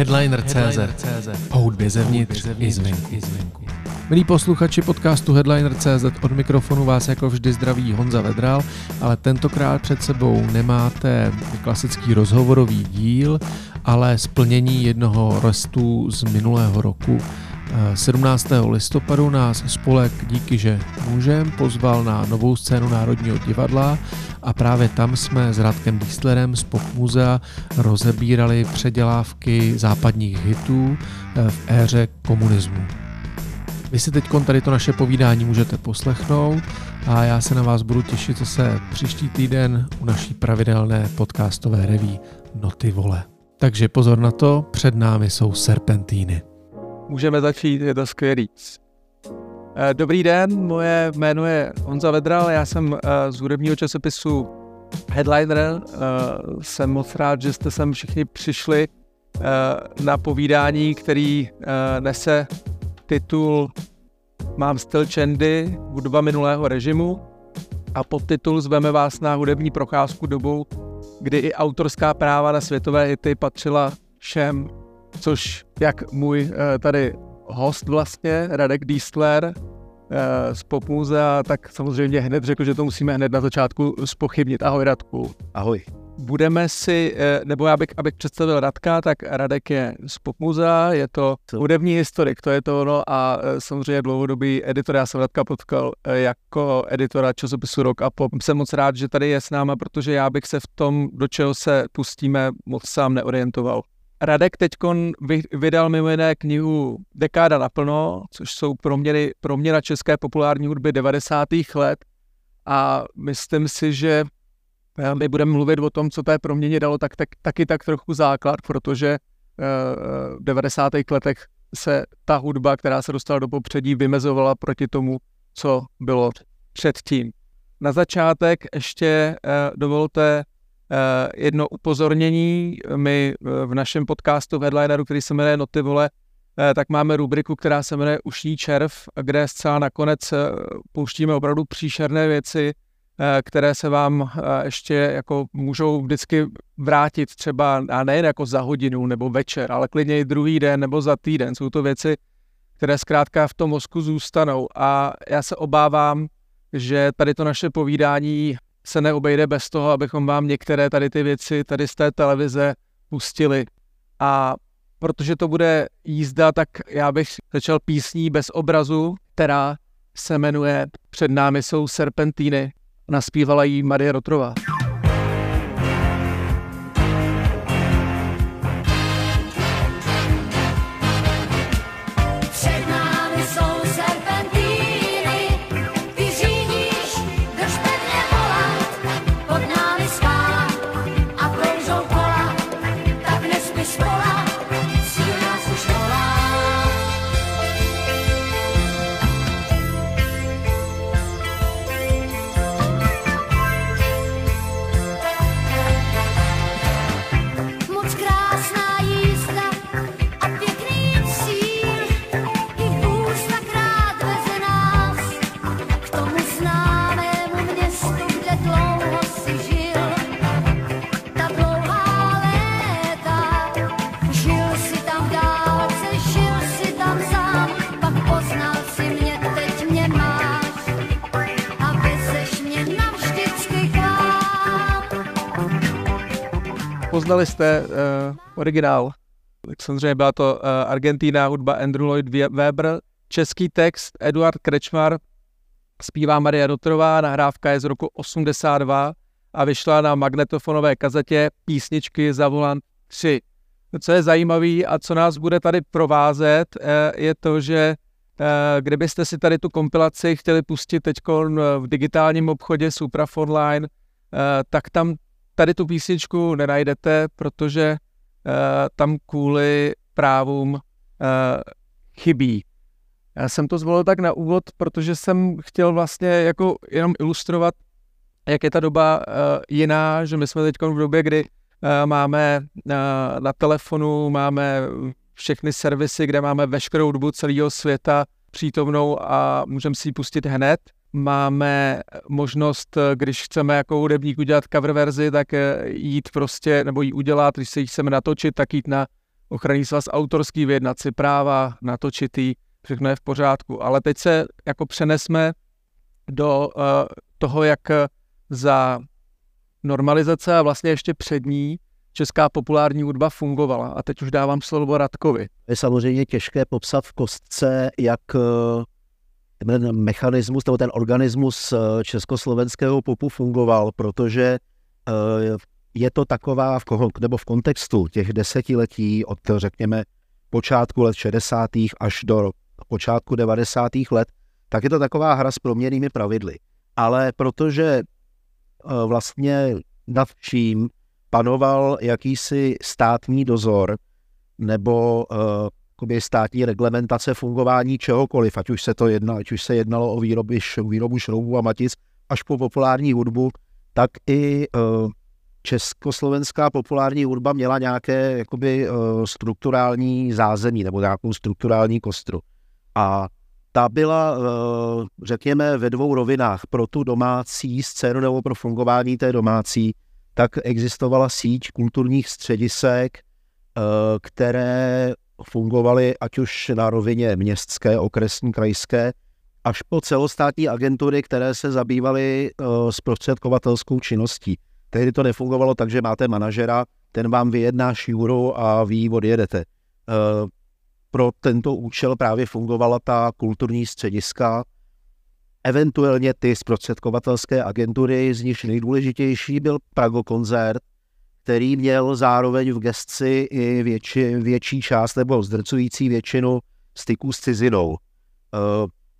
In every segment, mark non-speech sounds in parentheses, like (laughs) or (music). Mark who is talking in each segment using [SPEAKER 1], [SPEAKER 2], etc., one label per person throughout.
[SPEAKER 1] Headliner.cz Po hudbě zevnitř i zvenku. Milí posluchači podcastu Headliner.cz od mikrofonu vás jako vždy zdraví Honza Vedral, ale tentokrát před sebou nemáte klasický rozhovorový díl, ale splnění jednoho restu z minulého roku 17. listopadu nás spolek Díky, že můžem pozval na novou scénu Národního divadla a právě tam jsme s Radkem Díslerem z Pop Muzea rozebírali předělávky západních hitů eh, v éře komunismu. Vy si teď tady to naše povídání můžete poslechnout a já se na vás budu těšit zase příští týden u naší pravidelné podcastové reví Noty vole. Takže pozor na to, před námi jsou serpentíny.
[SPEAKER 2] Můžeme začít, je to skvělý. Eh, dobrý den, moje jméno je Honza Vedral, já jsem eh, z hudebního časopisu Headliner. Eh, jsem moc rád, že jste sem všichni přišli na povídání, který nese titul Mám styl Chandy, hudba minulého režimu a podtitul Zveme vás na hudební procházku dobou, kdy i autorská práva na světové hity patřila všem, což jak můj tady host vlastně, Radek Diesler eh, z Popmuzea, tak samozřejmě hned řekl, že to musíme hned na začátku spochybnit. Ahoj Radku.
[SPEAKER 3] Ahoj.
[SPEAKER 2] Budeme si, eh, nebo já bych, abych představil Radka, tak Radek je z Popmuzea, je to hudební historik, to je to ono a eh, samozřejmě dlouhodobý editor. Já jsem Radka potkal jako editora časopisu Rock a Pop. Jsem moc rád, že tady je s náma, protože já bych se v tom, do čeho se pustíme, moc sám neorientoval. Radek teď vydal mimo jiné knihu Dekáda naplno, což jsou proměry, proměra české populární hudby 90. let a myslím si, že eh, my budeme mluvit o tom, co té proměně dalo, tak, tak taky tak trochu základ, protože uh, v 90. letech se ta hudba, která se dostala do popředí, vymezovala proti tomu, co bylo předtím. Na začátek ještě uh, dovolte Eh, jedno upozornění. My eh, v našem podcastu v Headlineru, který se jmenuje Noty vole, eh, tak máme rubriku, která se jmenuje Ušní červ, kde zcela nakonec pouštíme opravdu příšerné věci, které se vám ještě jako můžou vždycky vrátit třeba, a nejen jako za hodinu nebo večer, ale klidně i druhý den nebo za týden. Jsou to věci, které zkrátka v tom mozku zůstanou. A já se obávám, že tady to naše povídání se neobejde bez toho, abychom vám některé tady ty věci tady z té televize pustili. A protože to bude jízda, tak já bych začal písní bez obrazu, která se jmenuje Před námi jsou serpentíny. Naspívala jí Marie Rotrová. Poznali jste uh, originál. Tak samozřejmě byla to uh, Argentina, hudba Andrew Lloyd Webber, český text Eduard Krečmar, zpívá Maria Rotrová, nahrávka je z roku 82 a vyšla na magnetofonové kazetě písničky za volant 3. Co je zajímavé a co nás bude tady provázet, uh, je to, že kdybyste si tady tu kompilaci chtěli pustit teď v digitálním obchodě Supraphone Line, tak tam tady tu písničku nenajdete, protože uh, tam kvůli právům uh, chybí. Já jsem to zvolil tak na úvod, protože jsem chtěl vlastně jako jenom ilustrovat, jak je ta doba uh, jiná, že my jsme teď v době, kdy uh, máme uh, na telefonu, máme všechny servisy, kde máme veškerou dobu celého světa přítomnou a můžeme si ji pustit hned máme možnost, když chceme jako hudebník udělat cover verzi, tak eh, jít prostě, nebo ji udělat, když se ji chceme natočit, tak jít na ochranný svaz autorský, vyjednat si práva, natočitý, všechno je v pořádku. Ale teď se jako přenesme do uh, toho, jak za normalizace a vlastně ještě před ní česká populární hudba fungovala. A teď už dávám slovo Radkovi.
[SPEAKER 3] Je samozřejmě těžké popsat v kostce, jak eh, ten mechanismus nebo ten organismus eh, československého popu fungoval, protože eh, je to taková, v, nebo v kontextu těch desetiletí od, řekněme, počátku let 60. až do počátku 90. let, tak je to taková hra s proměnými pravidly. Ale protože vlastně nad vším panoval jakýsi státní dozor nebo uh, státní reglementace fungování čehokoliv, ať už se to jednalo, ať už se jednalo o výroby, výrobu šroubů a matic, až po populární hudbu, tak i uh, československá populární hudba měla nějaké jakoby, uh, strukturální zázemí nebo nějakou strukturální kostru. A ta byla, uh, řekněme, ve dvou rovinách. Pro tu domácí scénu nebo pro fungování té domácí tak existovala síť kulturních středisek, které fungovaly ať už na rovině městské, okresní, krajské, až po celostátní agentury, které se zabývaly eh, zprostředkovatelskou činností. Tehdy to nefungovalo tak, že máte manažera, ten vám vyjedná šíru a vy odjedete. Eh, pro tento účel právě fungovala ta kulturní střediska, eventuálně ty zprostředkovatelské agentury, z nich nejdůležitější byl Prago koncert, který měl zároveň v gestci i větši, větší část nebo zdrcující většinu styků s cizinou. Eh,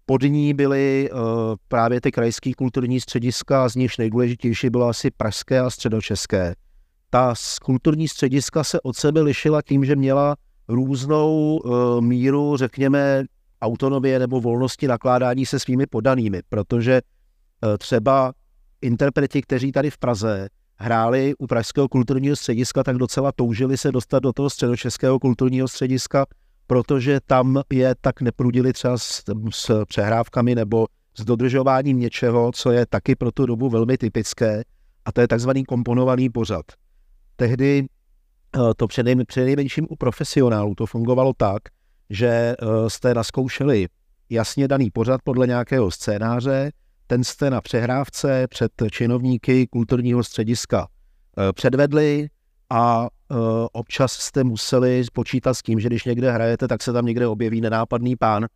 [SPEAKER 3] pod ní byly eh, právě ty krajské kulturní střediska, z nichž nejdůležitější bylo asi pražské a středočeské. Ta kulturní střediska se od sebe lišila tím, že měla různou eh, míru, řekněme, autonomie nebo volnosti nakládání se svými podanými, protože třeba interpreti, kteří tady v Praze hráli u Pražského kulturního střediska, tak docela toužili se dostat do toho středočeského kulturního střediska, protože tam je tak neprudili třeba s, s přehrávkami nebo s dodržováním něčeho, co je taky pro tu dobu velmi typické, a to je takzvaný komponovaný pořad. Tehdy eh, to přinejmenším u profesionálů to fungovalo tak, že eh, jste naskoušeli jasně daný pořad podle nějakého scénáře, ten jste na přehrávce před činovníky kulturního střediska eh, předvedli a eh, občas jste museli počítat s tím, že když někde hrajete, tak se tam někde objeví nenápadný pán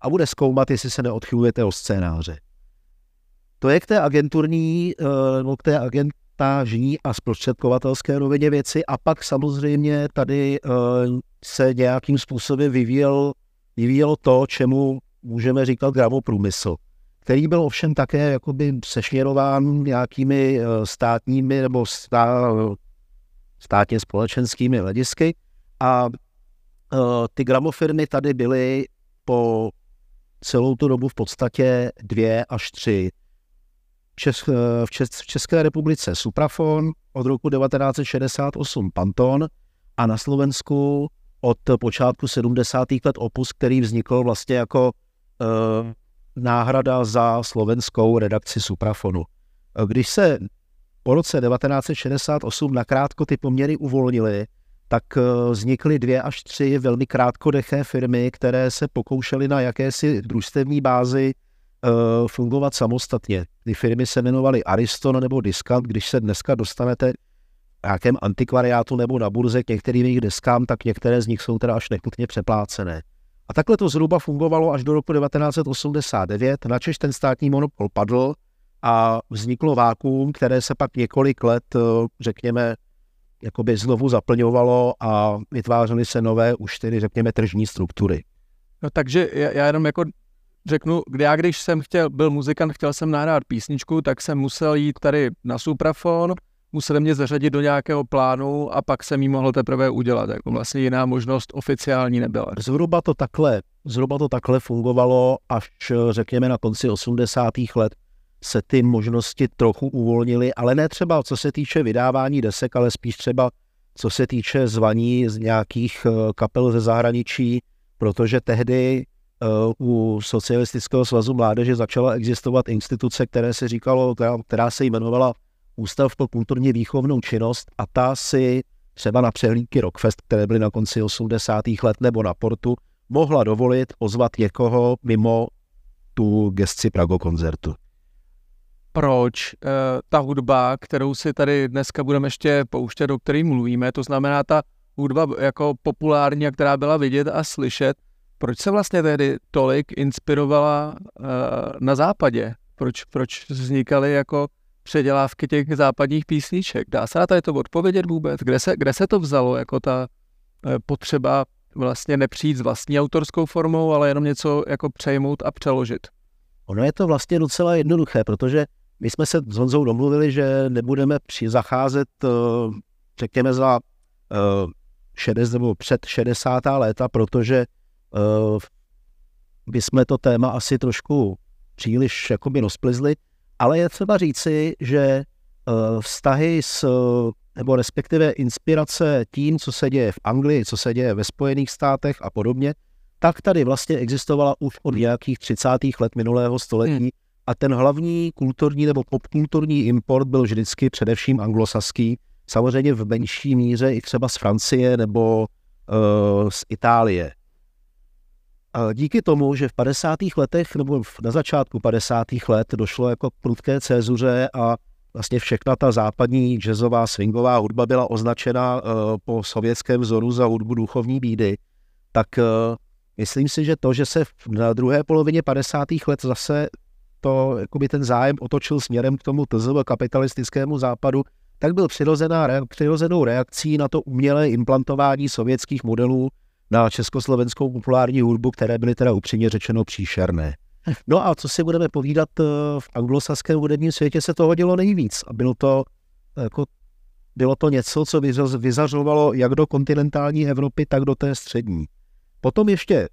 [SPEAKER 3] a bude zkoumat, jestli se neodchylujete o scénáře. To je k té agenturní, nebo k té agent, stážní a zprostředkovatelské rovině věci a pak samozřejmě tady se nějakým způsobem vyvíjel, vyvíjelo to, čemu můžeme říkat gramoprůmysl, který byl ovšem také jakoby sešněrován nějakými uh, státními nebo stá, státně společenskými hledisky a uh, ty gramofirmy tady byly po celou tu dobu v podstatě dvě až tři eh, v, v České republice Suprafon, od roku 1968 Panton a na Slovensku od počátku 70. let Opus, který vznikl vlastně jako uh, náhrada za slovenskou redakci Suprafonu. Eh, když se po roce 1968 nakrátko ty poměry uvolnily, tak vznikly dvě až tři velmi krátkodeché firmy, které se pokoušely na jakési družstevní bázi uh, fungovat samostatně. Ty firmy se jmenovaly Ariston nebo Discount. Když se dneska dostanete v nějakém antikvariátu nebo na burze k některým jejich deskám, tak některé z nich jsou teda až nechutně přeplácené. A takhle to zhruba fungovalo až do roku 1989. Načež ten státní monopol padl a vzniklo vákuum, které se pak několik let, eh, řekněme, jakoby znovu zaplňovalo a vytvářely se nové, už tedy řekněme, tržní struktury.
[SPEAKER 2] No, takže já jenom jako řeknu, já když jsem chtěl, byl muzikant, chtěl jsem nahrát písničku, tak jsem musel jít tady na suprafon, museli mě zařadit do nějakého plánu a pak jsem jí mohl teprve udělat. Jako vlastně jiná možnost oficiální nebyla.
[SPEAKER 3] Zhruba to takhle, zhruba to takhle fungovalo až řekněme na konci 80. let se ty možnosti trochu uvolnily, ale ne třeba co se týče vydávání desek, ale spíš třeba co se týče zvaní z nějakých eh, kapel ze zahraničí, protože tehdy Eh, u Socialistického svazu mládeže začala existovat instituce, které se říkalo, která, která se jmenovala Ústav pro kulturně výchovnou činnost a ta si třeba na přehlídky Rockfest, které byly na konci 80. let nebo na Portu, mohla dovolit pozvat někoho mimo tu gesci Prago koncertu.
[SPEAKER 2] Proč uh, ta hudba, kterou si tady dneska budeme ještě pouštět, o které mluvíme, to znamená ta hudba jako populární, která byla vidět a slyšet, proč se vlastně tehdy tolik inspirovala uh, na západě? Proč, proč vznikaly jako předělávky těch západních písniček? Dá se na tady to odpovědět vůbec? Kde se, kde se to vzalo, jako ta uh, potřeba vlastně nepřijít s vlastní autorskou formou, ale jenom něco jako přejmout a přeložit?
[SPEAKER 3] Ono je to vlastně docela jednoduché, protože my jsme se s Honzou domluvili, že nebudeme při zacházet, uh, řekněme, za 60 nebo před 60. léta, protože by jsme to téma asi trošku příliš jakoby rozplizli, ale je třeba říci, že uh, vztahy s, nebo respektive inspirace tím, co se děje v Anglii, co se děje ve Spojených státech a podobně, tak tady vlastně existovala už od nějakých 30. let minulého století hmm. a ten hlavní kulturní nebo popkulturní import byl vždycky především anglosaský, samozřejmě v menší míře i třeba z Francie nebo uh, z Itálie. Díky tomu, že v 50. letech nebo na začátku 50. let došlo jako k prudké cezuře a vlastně všechna ta západní jazzová swingová hudba byla označena uh, po sovětském vzoru za hudbu duchovní bídy, tak uh, myslím si, že to, že se na druhé polovině 50. let zase to, jakoby ten zájem otočil směrem k tomu tzv. kapitalistickému západu, tak byl přirozená, přirozenou reakcí na to umělé implantování sovětských modelů na československou populární hudbu, které byly teda upřímně řečeno příšerné. No a co si budeme povídat, eh, v anglosaském hudebním světě se to hodilo nejvíc a bylo to, jako, bylo to něco, co vyzařovalo jak do kontinentální Evropy, tak do té střední. Potom ještě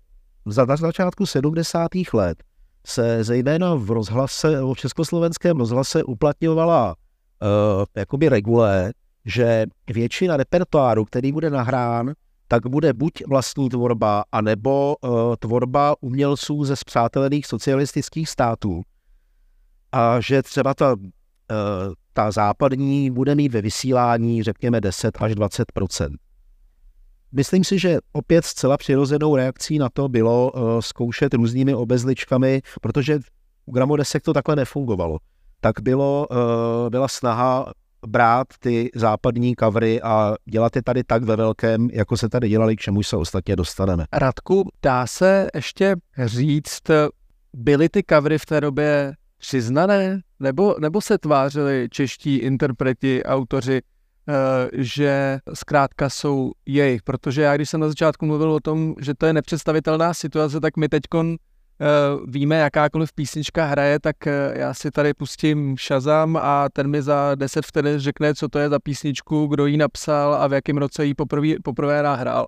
[SPEAKER 3] za začátku 70. let se zejména v rozhlase, v československém rozhlase uplatňovala uh, jakoby regulé, že většina repertoáru, který bude nahrán, tak bude buď vlastní tvorba, anebo uh, tvorba umělců ze zpřátelených socialistických států. A že třeba ta, uh, ta západní bude mít ve vysílání, řekněme, 10 až 20% Myslím si, že opět zcela přirozenou reakcí na to bylo uh, zkoušet různými obezličkami, protože u gramodesek to takhle nefungovalo. Tak bylo, uh, byla snaha brát ty západní kavry a dělat je tady tak ve velkém, jako se tady dělali, k čemu se ostatně dostaneme.
[SPEAKER 2] Radku, dá se ještě říct, byly ty kavry v té době přiznané, nebo, nebo se tvářili čeští interpreti, autoři Eh, že zkrátka jsou jejich, protože já když jsem na začátku mluvil o tom, že to je nepředstavitelná situace, tak my teď uh, víme, jakákoliv písnička hraje, tak uh, já si tady pustím Shazam a ten mi za 10 vteřin řekne, co to je za písničku, kdo ji napsal a v jakém roce ji poprvé, poprvé nahrál.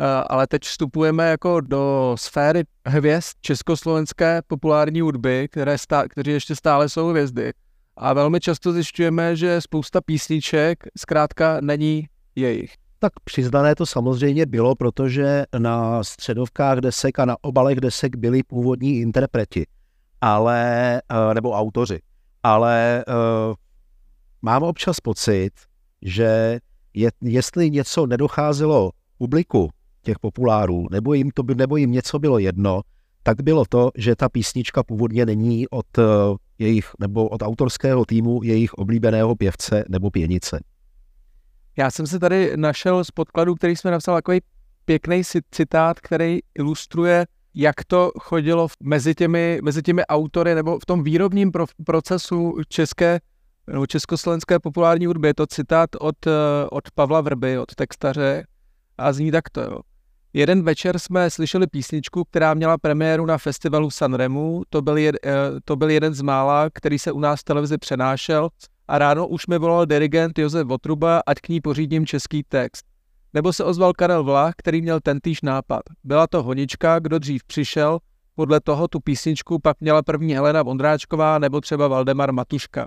[SPEAKER 2] Uh, ale teď vstupujeme jako do sféry hvězd československé populární hudby, které stá, kteří ještě stále jsou hvězdy a velmi často zjišťujeme, že spousta písniček zkrátka není jejich.
[SPEAKER 3] Tak přiznané to samozřejmě bylo, protože na středovkách desek a na obalech desek byli původní interpreti, ale, eh, nebo autoři. Ale uh, mám občas pocit, že je, jestli něco nedocházelo publiku těch populárů, nebo jim, to, nebo jim něco bylo jedno, tak bylo to, že ta písnička původně není od uh, jejich, nebo od autorského týmu jejich oblíbeného pěvce nebo pěnice.
[SPEAKER 2] Já jsem se tady našel z podkladu, který jsme napsal takový pěkný citát, který ilustruje, jak to chodilo mezi těmi, mezi těmi autory nebo v tom výrobním pro, procesu české nebo československé populární hudby. Je to citát od, eh, od Pavla Vrby, od textaře a zní takto. Jo. Jeden večer jsme slyšeli písničku, která měla premiéru na festivalu Sanremu. To byl, jed, eh, to byl jeden z mála, který se u nás v televizi přenášel a ráno už mi volal dirigent Josef Votruba, ať k ní pořídím český text. Nebo se ozval Karel Vlach, který měl tentýž nápad. Byla to honička, kdo dřív přišel, podle toho tu písničku pak měla první Helena Vondráčková nebo třeba Valdemar Matuška.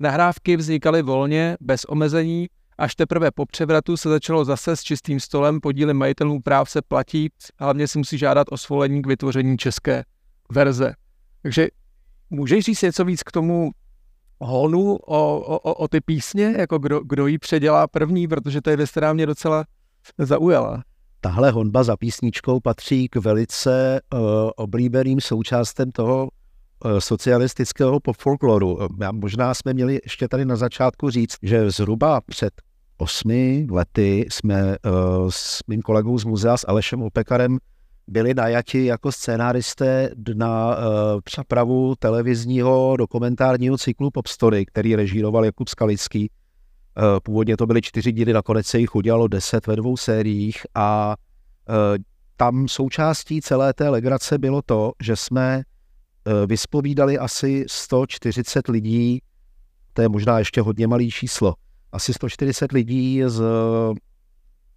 [SPEAKER 2] Nahrávky vznikaly volně, bez omezení, Až teprve po převratu se začalo zase s čistým stolem, podíly majitelů práv se platí, hlavně si musí žádat o svolení k vytvoření české verze. Takže můžeš říct něco víc k tomu honu o, o, o ty písně, jako kdo, kdo ji předělá první, protože to je věc, která mě docela zaujala.
[SPEAKER 3] Tahle honba za písničkou patří k velice uh, oblíbeným součástem toho uh, socialistického popfolkloru. Možná jsme měli ještě tady na začátku říct, že zhruba před osmi lety jsme uh, s mým kolegou z muzea, s Alešem Opekarem, byli najati jako scénáristé na uh, přípravu televizního dokumentárního cyklu Popstory, který režíroval Jakub Skalický. Uh, původně to byly čtyři díly, nakonec se jich udělalo deset ve dvou sériích a uh, tam součástí celé té legrace bylo to, že jsme uh, vyspovídali asi 140 lidí, to je možná ještě hodně malý číslo, asi 140 lidí z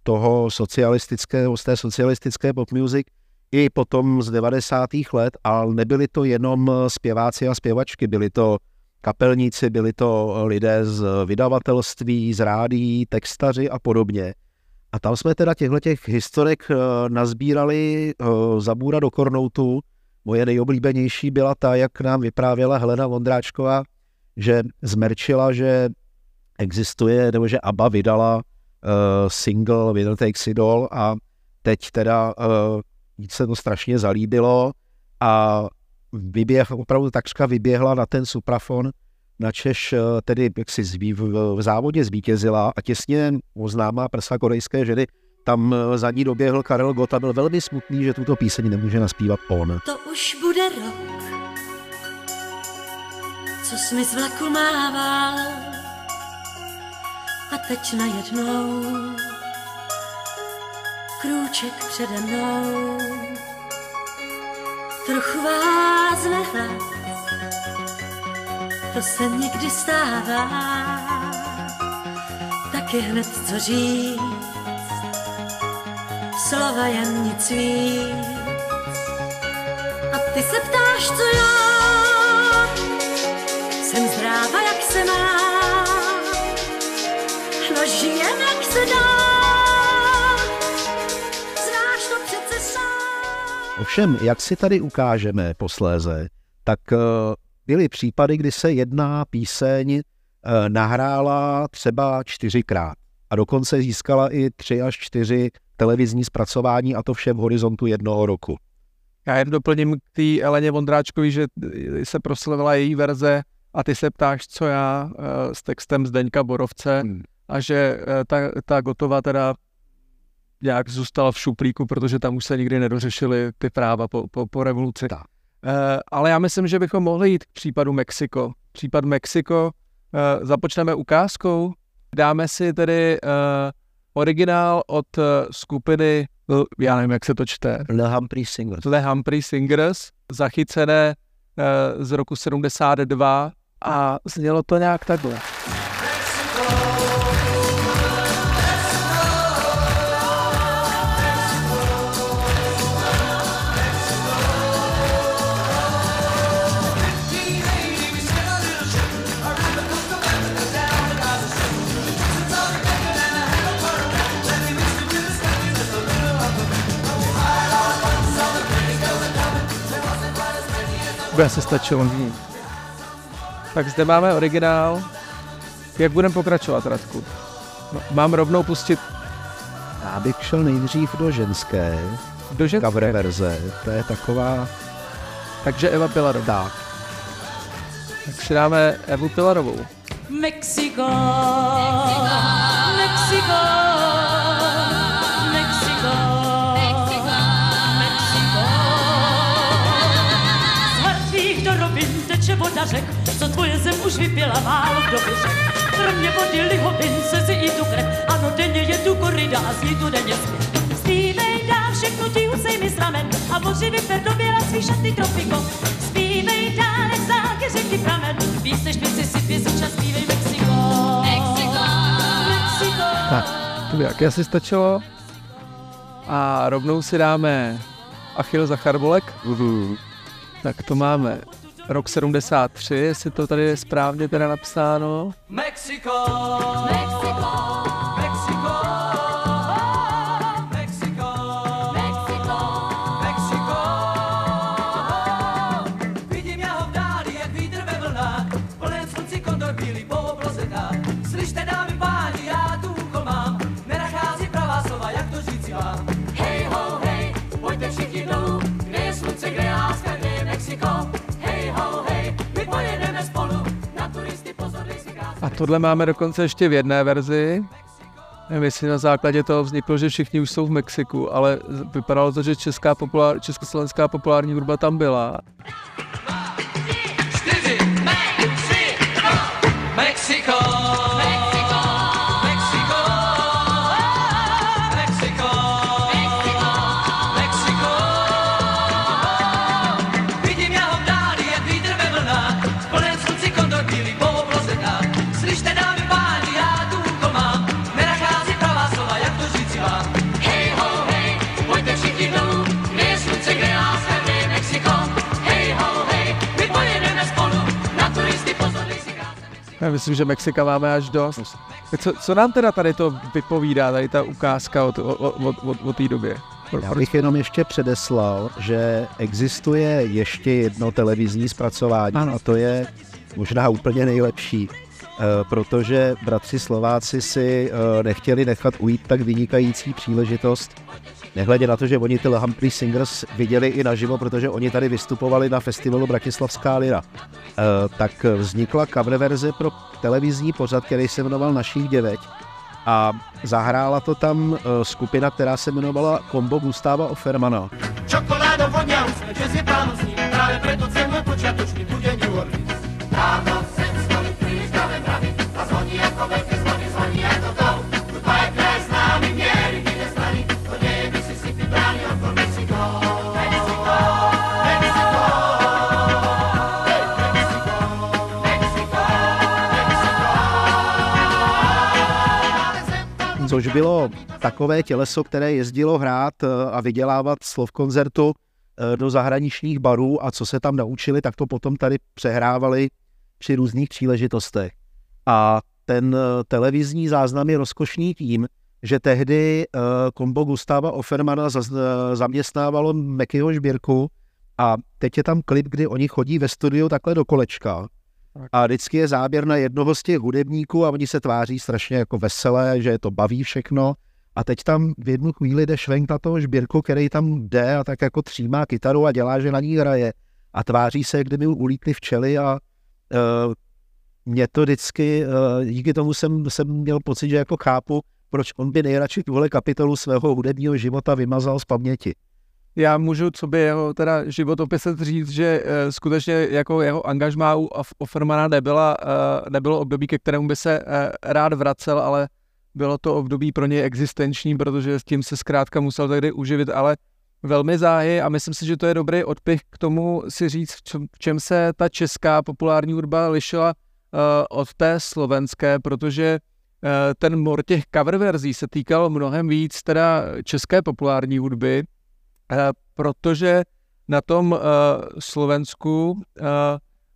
[SPEAKER 3] toho socialistického, z té socialistické pop music i potom z 90. let, ale nebyli to jenom zpěváci a zpěvačky, byli to kapelníci, byli to lidé z vydavatelství, z rádí, textaři a podobně. A tam jsme teda těchto těch historek eh, nazbírali eh, za bůra do kornoutu. Moje nejoblíbenější byla ta, jak nám vyprávěla Helena Vondráčková, že zmerčila, že existuje, nebo že ABBA vydala uh, single Winner Takes It All a teď teda uh, se to strašně zalíbilo a vyběh, opravdu takřka vyběhla na ten suprafon, na Češ uh, tedy jaksi zví, v, v závodě zvítězila a těsně oznámá prsa korejské ženy, tam za ní doběhl Karel Gott a byl velmi smutný, že tuto píseň nemůže naspívat on.
[SPEAKER 4] To už bude rok, co jsi mi z vlaku mával a teď najednou krůček přede mnou. Trochu vázne hlad, to se někdy stává, taky hned co říct, slova jen nic víc. A ty se ptáš, co já, jsem zdráva, jak se má
[SPEAKER 3] Ovšem, jak si tady ukážeme posléze, tak uh, byly případy, kdy se jedna píseň uh, nahrála třeba čtyřikrát a dokonce získala i tři až čtyři televizní zpracování a to vše v horizontu jednoho roku.
[SPEAKER 2] Já jen doplním k té Eleně Vondráčkovi, že se proslavila její verze a ty se ptáš, co já uh, s textem Zdeňka Borovce. Hmm a že eh, ta, ta gotová teda nějak zůstala v šuplíku, protože tam už se nikdy nedořešily ty práva po, po, po revoluci.
[SPEAKER 3] Tak.
[SPEAKER 2] E, ale já myslím, že bychom mohli jít k případu Mexiko. Případ Mexiko e, započneme ukázkou. Dáme si tedy e, originál od skupiny, já nevím, jak se to čte.
[SPEAKER 3] Le Humphrey Singers.
[SPEAKER 2] Le Humphrey Singers, zachycené z roku 72 a znělo to nějak takhle. By asi stačilo. Tak zde máme originál. Jak budeme pokračovat, Radku? No, mám rovnou pustit...
[SPEAKER 3] Já bych šel nejdřív do ženské.
[SPEAKER 2] Do ženské?
[SPEAKER 3] Cover verze. To je taková...
[SPEAKER 2] Takže Eva Pilarová. Tak. Tak si dáme Evu Pilarovou.
[SPEAKER 4] Mexico, Mexico, Mexico. Voda řek, co tvoje zem už vypila, málo kdo by řek. Kromě vody lihovin se i tu krev, ano denně je tu korida a zní tu denně zpěv. Zpívej dál, všechno ti usej mi z ramen a moři vyper doběla svý šaty tropiko. Zpívej dál, jak zálky řeky pramen, víc než si si pěsiča, zpívej Mexiko. Mexiko.
[SPEAKER 2] Mexiko. Tak, to by jak asi stačilo. A rovnou si dáme Achil Zacharbolek. Uh-huh. Tak to máme rok 73, jestli to tady je správně teda napsáno. Mexico, Mexico, Mexico, Mexico, Mexico, Mexico. Vidím já ho v dáli, jak vítr ve vlnách, plné slunci kondor Tohle máme dokonce ještě v jedné verzi. Nevím, jestli na základě toho vzniklo, že všichni už jsou v Mexiku, ale vypadalo to, že česká populár, československá populární hudba tam byla. Já myslím, že Mexika máme až dost. Co, co nám teda tady to vypovídá, tady ta ukázka od, od, od, od té době?
[SPEAKER 3] Já bych jenom ještě předeslal, že existuje ještě jedno televizní zpracování ano. a to je možná úplně nejlepší, eh, protože bratři Slováci si eh, nechtěli nechat ujít tak vynikající příležitost Nehledě na to, že oni ty Humphrey Singers viděli i naživo, protože oni tady vystupovali na festivalu Bratislavská lira. E, tak vznikla cover verze pro televizní pořad, který se jmenoval Našich děveť a zahrála to tam e, skupina, která se jmenovala Kombo Gustáva Offermana. Čokoládo což bylo takové těleso, které jezdilo hrát eh, a vydělávat slov koncertu eh, do zahraničních barů a co se tam naučili, tak to potom tady přehrávali při různých příležitostech. A ten eh, televizní záznam je rozkošný tím, že tehdy kombo Gustava Offermana zaměstnávalo Mekyho Žbírku a teď je tam klip, kdy oni chodí ve studiu takhle do kolečka a vždycky je záběr na jednoho z těch hudebníků a oni se tváří strašně jako veselé, že je to baví všechno. A teď tam v jednu chvíli jde švenk na toho žbírku, který tam jde a tak jako třímá kytaru a dělá, že na ní hraje. A tváří se, kdyby mu ulítly včely a uh, mě to vždycky, uh, díky tomu jsem, jsem měl pocit, že jako chápu, proč on by nejradši tuhle kapitolu svého hudebního života vymazal z paměti
[SPEAKER 2] já můžu, co by jeho teda životopise říct, že uh, skutečně jako jeho angažmá u Offermana nebyla, uh, nebylo období, ke kterému by se uh, rád vracel, ale bylo to období pro něj existenční, protože s tím se zkrátka musel tady uživit, ale velmi záhy a myslím si, že to je dobrý odpich k tomu si říct, v čem, v čem se ta česká populární hudba lišila uh, od té slovenské, protože uh, ten mor těch cover verzí se týkal mnohem víc teda české populární hudby, protože na tom uh, Slovensku, uh,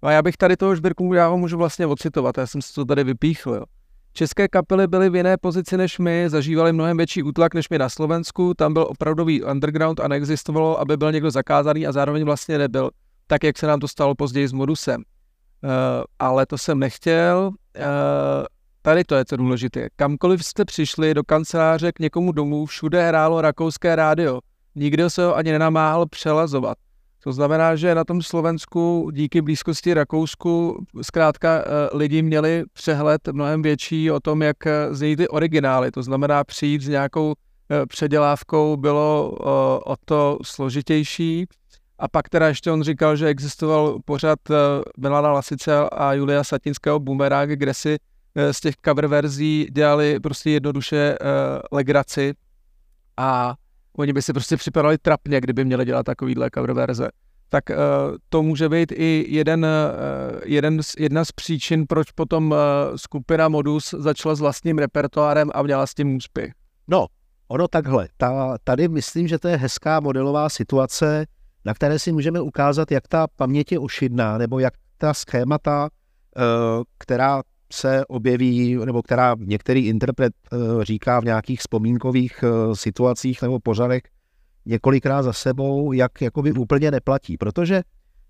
[SPEAKER 2] a já bych tady toho Žbirku, já ho můžu vlastně ocitovat, já jsem si to tady vypíchl, jo. České kapely byly v jiné pozici než my, zažívali mnohem větší útlak než my na Slovensku, tam byl opravdový underground a neexistovalo, aby byl někdo zakázaný a zároveň vlastně nebyl, tak jak se nám to stalo později s Modusem. Uh, ale to jsem nechtěl. Uh, tady to je to důležité. Kamkoliv jste přišli do kanceláře k někomu domů, všude hrálo rakouské rádio nikdo se ho ani nenamáhal přelazovat. To znamená, že na tom Slovensku díky blízkosti Rakousku zkrátka eh, lidi měli přehled mnohem větší o tom, jak eh, znějí ty originály. To znamená přijít s nějakou eh, předělávkou bylo o to složitější. A pak teda ještě on říkal, že existoval pořad Milana Lasice a Julia Satinského Boomerang, kde si z těch cover verzí dělali prostě jednoduše legraci a Oni by si prostě připadali trapně, kdyby měli dělat takovýhle cover verze. Tak uh, to může být i jeden, uh, jeden jedna z příčin, proč potom uh, skupina Modus začala s vlastním repertoárem a měla s tím úspěch.
[SPEAKER 3] No, ono takhle. Ta, tady myslím, že to je hezká modelová situace, na které si můžeme ukázat, jak ta paměť je ošidná, nebo jak ta schémata, která se objeví, nebo která některý interpret eh, říká v nějakých vzpomínkových eh, situacích nebo pořadech několikrát za sebou, jak jakoby úplně neplatí. Protože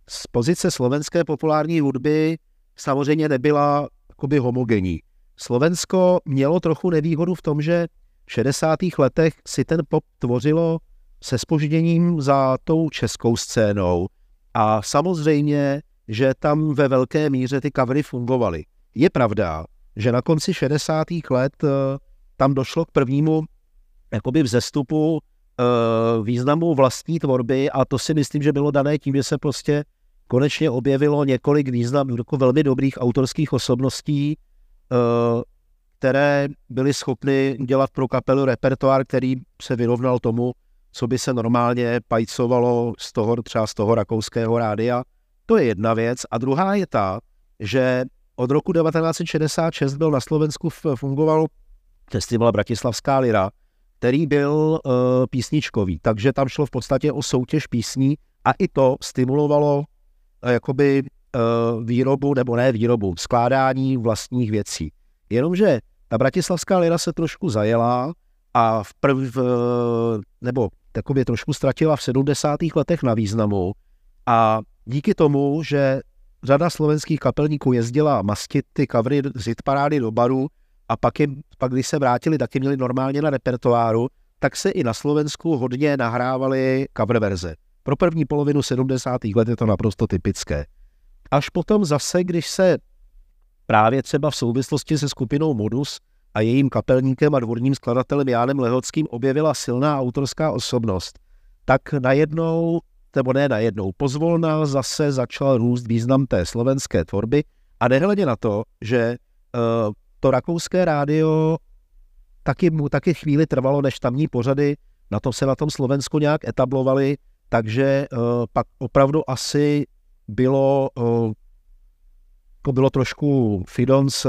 [SPEAKER 3] z pozice slovenské populární hudby samozřejmě nebyla jakoby homogenní. Slovensko mělo trochu nevýhodu v tom, že v 60. letech si ten pop tvořilo se spožděním za tou českou scénou a samozřejmě, že tam ve velké míře ty covery fungovaly. Je pravda, že na konci 60. let eh, tam došlo k prvnímu jakoby vzestupu eh, významu vlastní tvorby a to si myslím, že bylo dané tím, že se prostě konečně objevilo několik význam jako velmi dobrých autorských osobností, eh, které byly schopny dělat pro kapelu repertoár, který se vyrovnal tomu, co by se normálně pajcovalo z toho, třeba z toho rakouského rádia. To je jedna věc. A druhá je ta, že od roku 1966 byl na Slovensku fungoval festival Bratislavská lira, který byl uh, písničkový, takže tam šlo v podstatě o soutěž písní a i to stimulovalo uh, jakoby uh, výrobu, nebo ne výrobu, skládání vlastních věcí. Jenomže ta Bratislavská lira se trošku zajela a v prv, nebo takově trošku ztratila v 70. letech na významu a díky tomu, že řada slovenských kapelníků jezdila mastit ty kavry z hitparády do baru a pak, je, pak když se vrátili, taky měli normálně na repertoáru, tak se i na Slovensku hodně nahrávaly cover verze. Pro první polovinu 70. let je to naprosto typické. Až potom zase, když se právě třeba v souvislosti se skupinou Modus a jejím kapelníkem a dvorním skladatelem Jánem Lehockým objevila silná autorská osobnost, tak najednou, nebo ne najednou, pozvolna zase začal růst význam té slovenské tvorby a nehledě na to, že uh, to rakouské rádio taky mu taky chvíli trvalo, než tamní pořady na to se na tom Slovensku nějak etablovali, takže uh, pak opravdu asi bylo, uh, to bylo trošku Fidons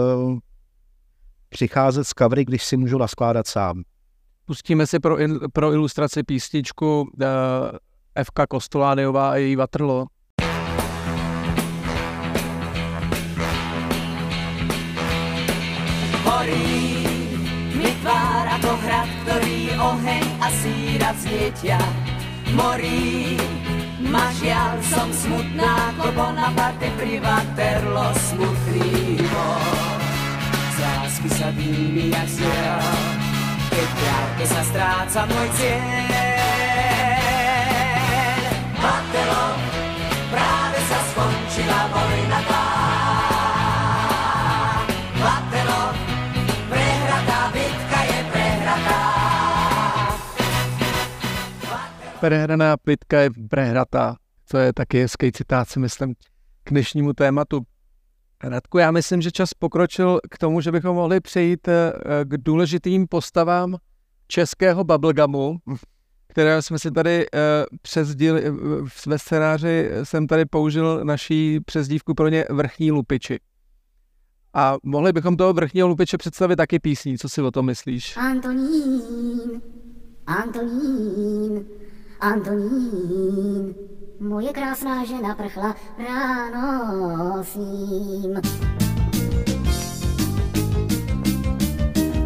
[SPEAKER 3] přicházet z kavry, když si můžu naskládat sám.
[SPEAKER 2] Pustíme si pro, pro ilustraci písničku uh, FK Kostolániová a její Vatrlo. Horí mi tvár ako hrad, ktorý oheň a síra vznietia. Morí ma žiaľ, som smutná, ako Bonaparte pri Vaterlo smutný bol lásky sa dými jak sviel, keď v sa stráca môj cieľ. Matelo, práve sa skončila tá. Prehratá bitka je prehratá. Prehraná bitka je prehratá. To je taky hezký citát, si myslím, k dnešnímu tématu. Radku, já myslím, že čas pokročil k tomu, že bychom mohli přejít eh, k důležitým postavám českého bubblegumu, které jsme si tady uh, přes díl, ve scénáři jsem tady použil naší přezdívku pro ně vrchní lupiči. A mohli bychom toho vrchního lupiče představit taky písní. Co si o tom myslíš? Antonín, Antonín,
[SPEAKER 5] Antonín, moje krásná žena prchla ráno s ním.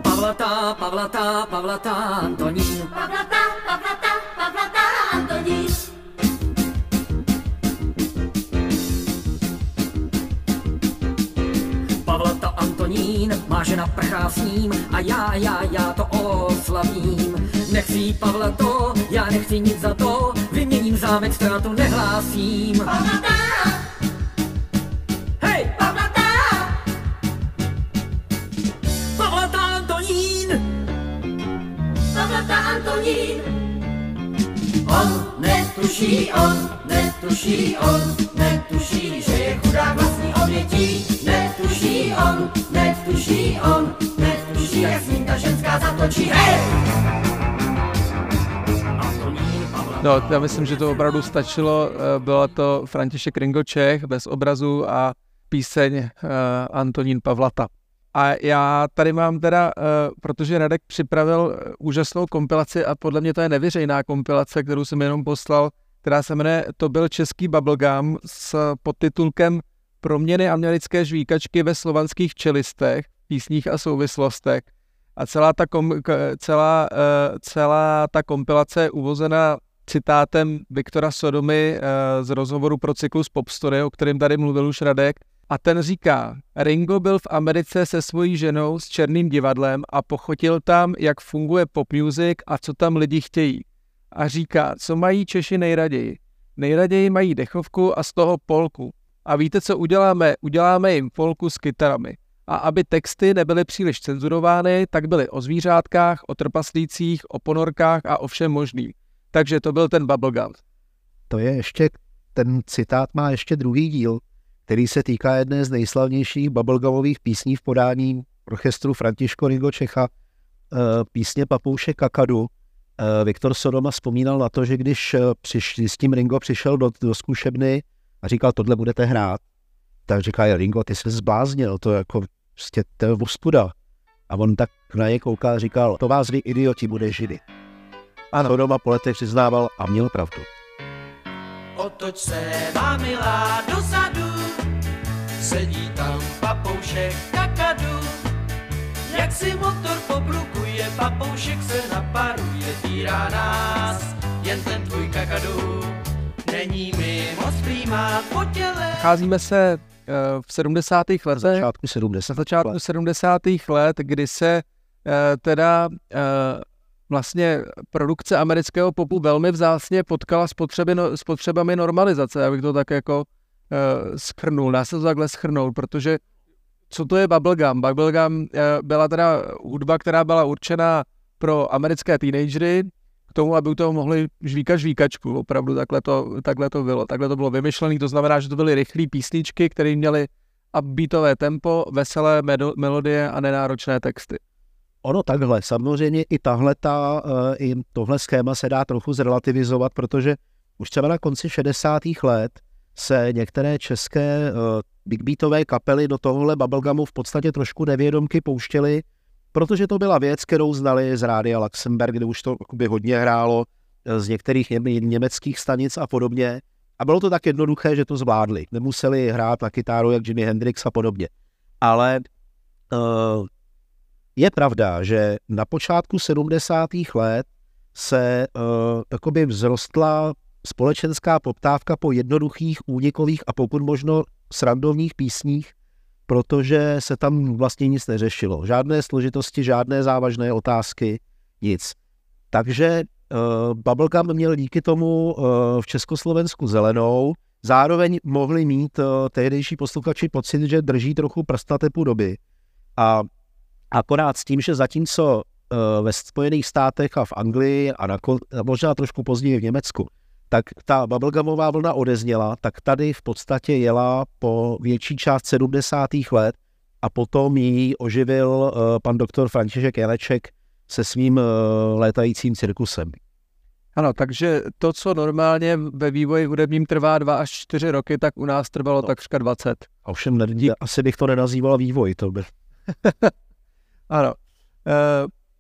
[SPEAKER 5] Pavlata, Pavlata, Pavlata, Antonín. Pavlata, Pavlata, Pavlata Antonín, má žena prchá s ním a já, já, já to oslavím. Nechci Pavla to, já nechci nic za to, vyměním zámek, ztrátu nehlásím. Pavlata! Hej! Pavlata! Pavlata Antonín! Pavlata Antonín! On netuší, on netuší, on netuší, že je chudák vlastní obětí. Netuší on, netuší on, netuší, jak s ním ta ženská zatočí. Hej!
[SPEAKER 2] No, já myslím, že to opravdu stačilo. Eh, byla to František Ringočech bez obrazu a píseň uh, Antonín Pavlata. A já tady mám teda, uh, protože Radek připravil úžasnou kompilaci a podle mě to je nevyřejná kompilace, kterou jsem jenom poslal, která se jmenuje To byl český bubblegum s podtitulkem Proměny americké žvíkačky ve slovanských čelistech, písních a souvislostech. A celá ta, kom, celá, uh, celá ta kompilace je uvozena citátem Viktora Sodomy eh, z rozhovoru pro cyklus Popstory, o kterém tady mluvil už Radek. A ten říká, Ringo byl v Americe se svojí ženou s černým divadlem a pochotil tam, jak funguje pop music a co tam lidi chtějí. A říká, co mají Češi nejraději. Nejraději mají dechovku a z toho polku. A víte, co uděláme? Uděláme jim polku s kytarami. a aby texty nebyly příliš cenzurovány, tak byly o zvířátkách, o trpaslících, o ponorkách a o všem možným. Takže to byl ten bubblegum.
[SPEAKER 3] To je ještě, ten citát má ještě druhý díl, který se týká jedné z nejslavnějších bubblegumových písní v podání orchestru Františko Ringo Čecha, eh, písně Papouše Kakadu. Eh, Viktor Sodoma vzpomínal na to, že když eh, přiš, s tím Ringo přišel do, do zkušebny a říkal, tohle budete hrát, tak říká, Ringo, ty jsi zbláznil, to jako prostě to je ostuda. A on tak na něj kouká a říkal, to vás vy idioti bude židy.
[SPEAKER 2] Ano.
[SPEAKER 3] Sodoma po letech přiznával a měl pravdu.
[SPEAKER 5] Otoč se má milá dozadu, sedí tam papoušek kakadu. Jak si motor poblukuje, papoušek se naparuje, týrá nás, jen ten tvůj kakadu. Není mi moc prýmá po těle.
[SPEAKER 2] Nacházíme se eh, v 70.
[SPEAKER 3] Na
[SPEAKER 2] letech,
[SPEAKER 3] začátku 70.
[SPEAKER 2] na začátku 70. let, kdy se eh, teda eh, vlastně produkce amerického popu velmi vzácně potkala s, potřeby, no, s potřebami normalizace, abych to tak jako uh, schrnul, dá se to takhle schrnout, protože co to je bubblegum? Bubblegum uh, byla teda hudba, která byla určená pro americké teenagery, k tomu, aby u toho mohli žvíkat žvíkačku, opravdu takhle to, takhle to bylo, takhle to bylo vymyšlené, to znamená, že to byly rychlé písničky, které měly upbeatové tempo, veselé melodie a nenáročné texty.
[SPEAKER 3] Ono takhle, samozřejmě i tahle ta, eh, i tohle schéma se dá trochu zrelativizovat, protože už třeba na konci 60. let se některé české uh, big beatové kapely do tohohle bubblegumu v podstatě trošku nevědomky pouštěly, protože to byla věc, kterou znali z rádia Luxemburg, kde už to jakoby hodně hrálo eh, z některých ně, německých stanic a podobně. A bylo to tak jednoduché, že to zvládli. Nemuseli hrát na kytáru jak Jimi Hendrix a podobně. Ale uh, je pravda, že na počátku 70. let se uh, vzrostla společenská poptávka po jednoduchých, únikových a pokud možno srandovních písních, protože se tam vlastně nic neřešilo. Žádné složitosti, žádné závažné otázky, nic. Takže uh, Bubblegum měl díky tomu uh, v Československu zelenou, zároveň mohli mít uh, tehdejší posluchači pocit, že drží trochu prsta typu doby. A Akorát s tím, že zatímco uh, ve Spojených státech a v Anglii a, na, a možná trošku později v Německu, tak ta bubblegumová vlna odezněla, tak tady v podstatě jela po větší část 70. let a potom ji oživil uh, pan doktor František Janeček se svým uh, létajícím cirkusem.
[SPEAKER 2] Ano, takže to, co normálně ve vývoji hudebním trvá 2 až 4 roky, tak u nás trvalo
[SPEAKER 3] No.
[SPEAKER 2] takřka 20.
[SPEAKER 3] Ovšem, ne, asi bych to nenazýval vývoj, to by. (laughs)
[SPEAKER 2] Ano. E,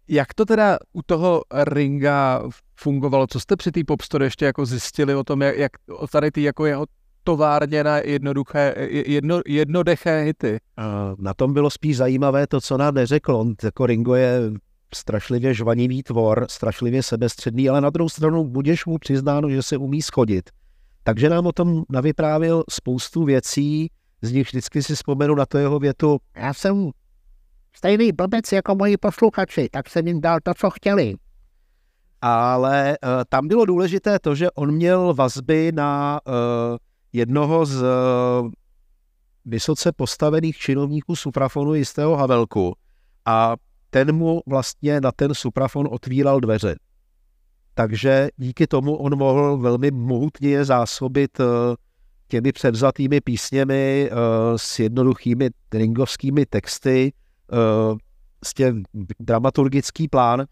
[SPEAKER 2] jak to teda u toho Ringa fungovalo? Co jste při té popstory ještě jako zjistili o tom, jak, jak o tady ty jako jeho továrně na jednoduché, jedno, jednodeché hity?
[SPEAKER 3] Na tom bylo spíš zajímavé to, co nám neřekl. On jako Ringo je strašlivě žvanivý tvor, strašlivě sebestředný, ale na druhou stranu budeš mu přiznáno, že se umí schodit. Takže nám o tom navyprávil spoustu věcí, z nich vždycky si vzpomenu na to jeho větu.
[SPEAKER 6] Já jsem stejný blbec jako moji posluchači, tak jsem jim dal to, co chtěli.
[SPEAKER 3] Ale uh, tam bylo důležité to, že on měl vazby na uh, jednoho z uh, vysoce postavených činovníků suprafonu jistého Havelku a ten mu vlastně na ten suprafon otvíral dveře. Takže díky tomu on mohl velmi mohutně zásobit těmi převzatými písněmi s jednoduchými ringovskými texty, tím dramaturgický plán,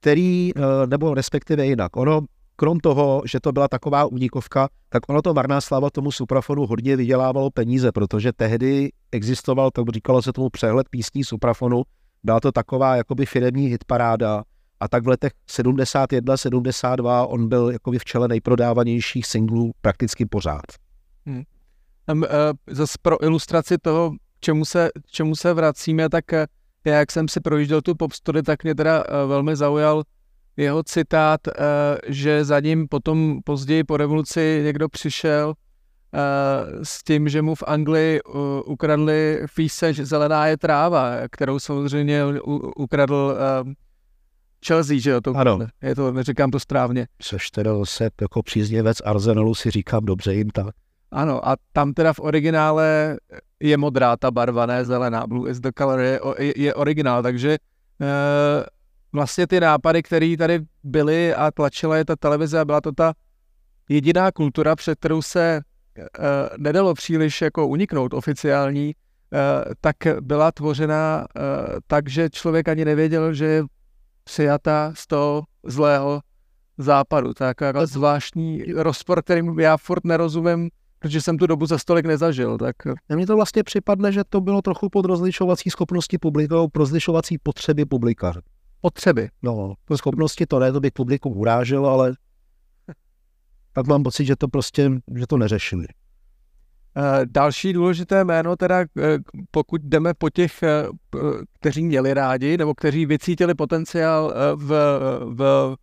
[SPEAKER 3] který, uh, nebo respektive jinak, ono, krom toho, že to byla taková únikovka, tak ono to Marná sláva tomu suprafonu hodně vydělávalo peníze, protože tehdy existoval, tak říkalo se tomu přehled písní suprafonu, byla to taková jakoby firemní hitparáda a tak v letech 71, 72 on byl jakoby v čele nejprodávanějších singlů prakticky pořád.
[SPEAKER 2] Um, uh, zase pro ilustraci toho, čemu se, čemu se vracíme, tak uh, já, jak jsem si projížděl tu popstory, tak mě teda uh, velmi zaujal jeho citát, uh, že za ním potom později po revoluci někdo přišel s tím, že mu v Anglii ukradli píseň Zelená je tráva, kterou samozřejmě ukradl Chelsea, že jo? To,
[SPEAKER 3] Ano.
[SPEAKER 2] Je to, neříkám to správně.
[SPEAKER 3] Což teda se jako příznivec Arsenalu si říkám dobře jim tak.
[SPEAKER 2] Ano, a tam teda v originále je modrá ta barva, ne zelená. Blue is the color je, je, je originál, takže uh, vlastně ty nápady, které tady byly a tlačila je ta televize a byla to ta jediná kultura, před kterou se uh, nedalo příliš jako uniknout oficiální, uh, tak byla tvořena uh, tak, že člověk ani nevěděl, že je přijata z toho zlého západu. Jako, jako zvláštní rozpor, kterým já furt nerozumím, protože jsem tu dobu za stolik nezažil. Tak...
[SPEAKER 3] Mně to vlastně připadne, že to bylo trochu pod rozlišovací schopnosti publika, rozlišovací potřeby publika.
[SPEAKER 2] Potřeby?
[SPEAKER 3] No, po schopnosti to ne, to by publikum urážel, ale (laughs) tak mám pocit, že to prostě, že to neřešili.
[SPEAKER 2] Eh, další důležité jméno, teda eh, pokud jdeme po těch, eh, kteří měli rádi, nebo kteří vycítili potenciál v, v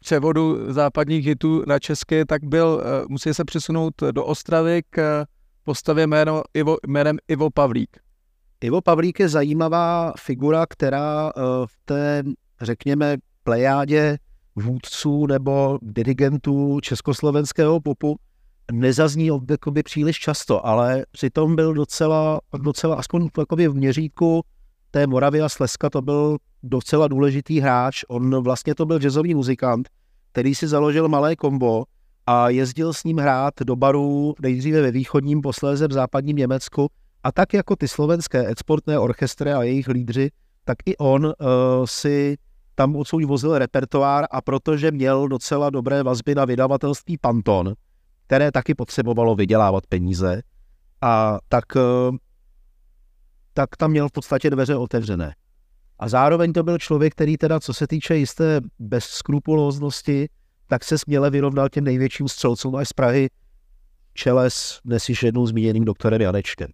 [SPEAKER 2] převodu západních hitů na české, tak byl, musí se přesunout do Ostravy k postavě jméno Ivo, jménem Ivo Pavlík.
[SPEAKER 3] Ivo Pavlík je zajímavá figura, která v té, řekněme, plejádě vůdců nebo dirigentů československého popu nezazní příliš často, ale přitom byl docela, docela aspoň v měřítku té Moravy a Slezska to byl docela důležitý hráč. On vlastně to byl jazzový muzikant, který si založil malé kombo a jezdil s ním hrát do barů nejdříve ve východním, posléze v západním Německu a tak jako ty slovenské exportné orchestry a jejich lídři, tak i on uh, si tam odsud vozil repertoár a protože měl docela dobré vazby na vydavatelství Panton, které taky potřebovalo vydělávat peníze, a tak, eh, tak tam měl v podstatě dveře otevřené. A zároveň to byl člověk, který teda, co se týče jisté bezskrupulóznosti, tak se směle vyrovnal těm největším střelcům až z Prahy, čele s dnes již jednou zmíněným doktorem Janečkem.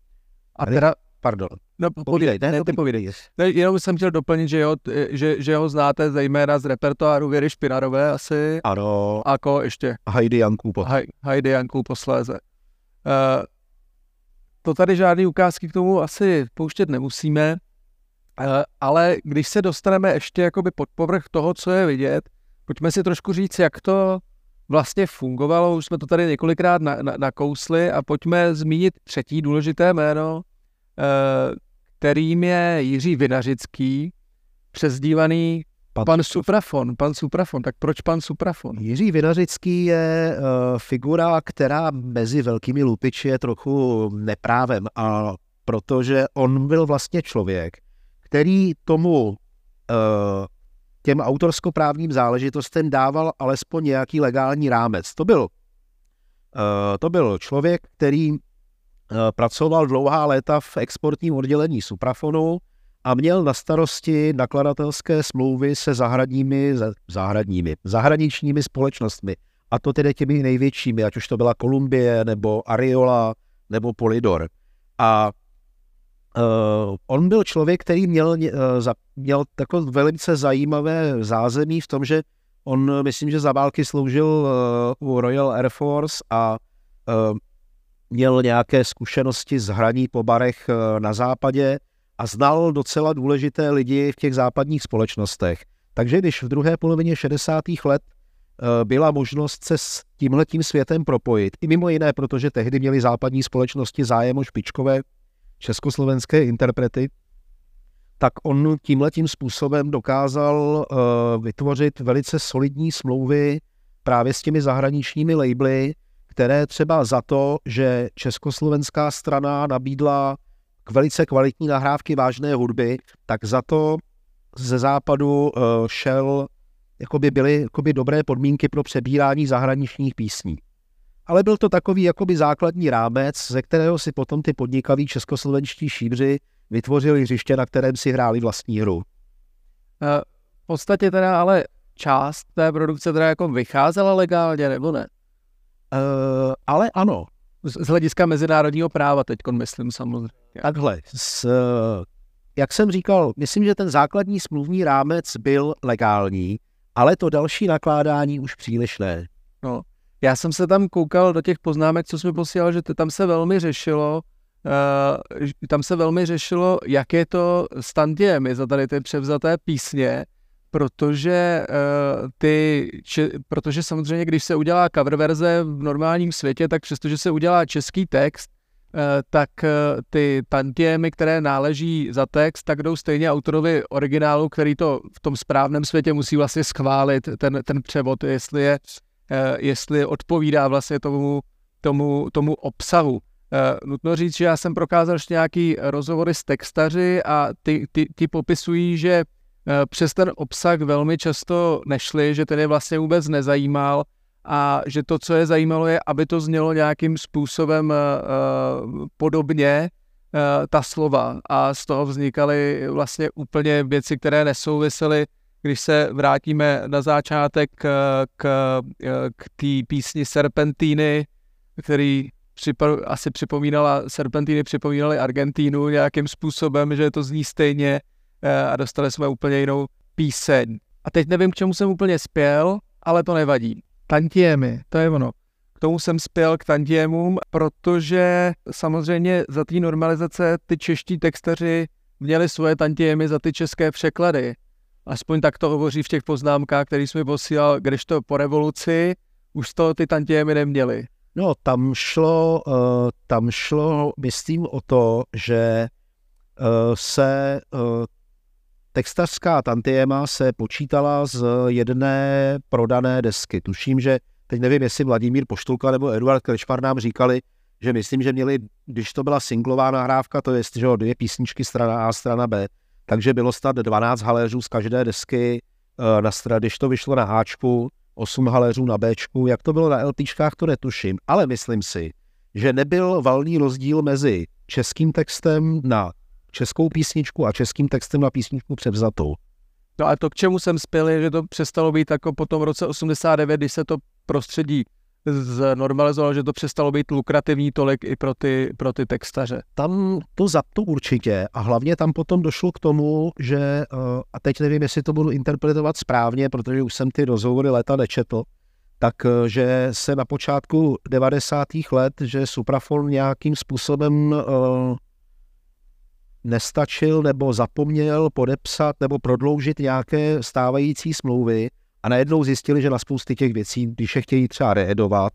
[SPEAKER 2] A teda,
[SPEAKER 3] pardon.
[SPEAKER 2] No, povídej, ne, ne, ty povídej. Ne, jenom jsem chtěl doplnit, že, ho, že, že ho znáte zejména z repertoáru Věry Špinarové asi.
[SPEAKER 3] Ano.
[SPEAKER 2] A ko ještě?
[SPEAKER 3] Heidi Janků. Po...
[SPEAKER 2] Heidi Janků posléze. Uh, to tady žádný ukázky k tomu asi pouštět nemusíme, uh, ale když se dostaneme ještě jakoby pod povrch toho, co je vidět, pojďme si trošku říct, jak to vlastně fungovalo, už jsme to tady několikrát na, na, nakousli a pojďme zmínit třetí důležité jméno, Eh, kterým je Jiří Vinařický, přezdívaný pan, pan Suprafon. Pan Suprafon, tak proč pan Suprafon?
[SPEAKER 3] Jiří Vinařický je uh, figura, která mezi velkými lupiči je trochu neprávem, a protože on byl vlastně člověk, který tomu uh, těm autorskoprávním záležitostem dával alespoň nějaký legální rámec. To byl, uh, to byl člověk, který Eh, pracoval dlouhá léta v exportním oddělení Suprafonu a měl na starosti nakladatelské smlouvy se zahradními, zahradními, zahraničními společnostmi. A to tedy těmi největšími, ať už to byla Kolumbie, nebo Ariola, nebo Polydor. A uh, on byl člověk, který měl, uh, za, měl takové velice zajímavé zázemí v tom, že on, myslím, že za války sloužil uh, u Royal Air Force a uh, měl nějaké zkušenosti z hraní po barech eh, na západě a znal docela důležité lidi v těch západních společnostech. Takže když v druhé polovině 60. let eh, byla možnost se s tímhletím světem propojit, i mimo jiné, protože tehdy měli západní společnosti zájem o špičkové československé interprety, tak on tímhletím způsobem dokázal uh, vytvořit velice solidní smlouvy právě s těmi zahraničními labely, které třeba za to, že československá strana nabídla k velice kvalitní nahrávky vážné hudby, tak za to ze západu uh, šel, jakoby byly jakoby dobré podmínky pro přebírání zahraničních písní. Ale byl to takový jakoby základní rámec, ze kterého si potom ty podnikaví českoslovenští šíbři vytvořili hřiště, na kterém si hráli vlastní hru.
[SPEAKER 2] Eh, v podstatě teda ale část té produkce teda jako vycházela legálně, nebo ne?
[SPEAKER 3] Uh, ale ano.
[SPEAKER 2] Z, z hlediska mezinárodního práva teď myslím samozřejmě.
[SPEAKER 3] Takhle, s, jak jsem říkal, myslím, že ten základní smluvní rámec byl legální, ale to další nakládání už příliš ne.
[SPEAKER 2] No, já jsem se tam koukal do těch poznámek, co jsme posílali, že tam se velmi řešilo, uh, tam se velmi řešilo, jak je to s tantiemi za tady ty převzaté písně, protože uh, ty, če, protože samozřejmě, když se udělá cover verze v normálním světě, tak přestože se udělá český text tak eh, ty tantiemy, které náleží za text, tak jdou stejně autorovi originálu, který to v tom správném světě musí vlastně schválit, ten, ten převod, jestli je, eh, jestli odpovídá vlastně tomu, tomu, tomu obsahu. Nutno říct, že já jsem prokázal ještě nějaký rozhovory s textaři a ty, ty, ty popisují, že přes ten obsah velmi často nešli, že ten je vlastně vůbec nezajímal a že to, co je zajímalo, je, aby to znělo nějakým způsobem uh, podobně, uh, ta slova. A z toho vznikaly vlastně úplně věci, které nesouvisely, když se vrátíme na začátek k, k, k té písni Serpentíny, který připo, asi připomínala, Serpentíny připomínaly Argentínu nějakým způsobem, že to zní stejně a dostali jsme úplně jinou píseň. A teď nevím, k čemu jsem úplně spěl, ale to nevadí tantiemy, to je ono. K tomu jsem spěl k tantiemům, protože samozřejmě za té normalizace ty čeští textaři měli svoje tantiemy za ty české překlady. Aspoň tak to hovoří v těch poznámkách, který jsme posílal, když to po revoluci už to ty tantiemy neměli.
[SPEAKER 3] No, tam šlo, uh, tam šlo, myslím o to, že uh, se uh, textařská tantiema se počítala z jedné prodané desky. Tuším, že teď nevím, jestli Vladimír Poštulka nebo Eduard Krečmar nám říkali, že myslím, že měli, když to byla singlová nahrávka, to je že dvě písničky, strana A, strana B, takže bylo stát 12 haléřů z každé desky eh, na straně, když to vyšlo na Háčku, 8 haléřů na Bčku, jak to bylo na LPčkách, to netuším, ale myslím si, že nebyl valný rozdíl mezi českým textem na českou písničku a českým textem na písničku převzatou.
[SPEAKER 2] No a to, k čemu jsem spěl, je, že to přestalo být jako po tom roce 89, když se to prostředí znormalizovalo, že to přestalo být lukrativní tolik i pro ty, pro ty textaře.
[SPEAKER 3] Tam to za to určitě a hlavně tam potom došlo k tomu, že, eh, a teď nevím, jestli to budu interpretovat správně, protože už jsem ty rozhovory leta nečetl, tak eh, se na počátku 90. let, že Suprafon nějakým způsobem uh, nestačil nebo zapomněl podepsat nebo prodloužit nějaké stávající smlouvy a najednou zjistili, že na spousty těch věcí, když je chtějí třeba reedovat,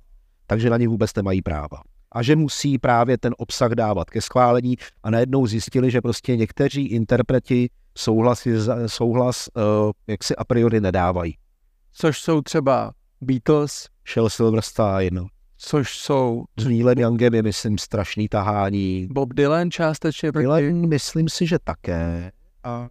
[SPEAKER 3] takže na ně vůbec nemají práva. A že musí právě ten obsah dávat ke schválení a najednou zjistili, že prostě někteří interpreti souhlas, souhlas uh, jak si a priori nedávají.
[SPEAKER 2] Což jsou třeba Beatles,
[SPEAKER 3] Shell Silverstein,
[SPEAKER 2] což jsou...
[SPEAKER 3] S Neilem Youngem je, myslím, strašný tahání.
[SPEAKER 2] Bob Dylan částečně.
[SPEAKER 3] Dylan, myslím si, že také. A,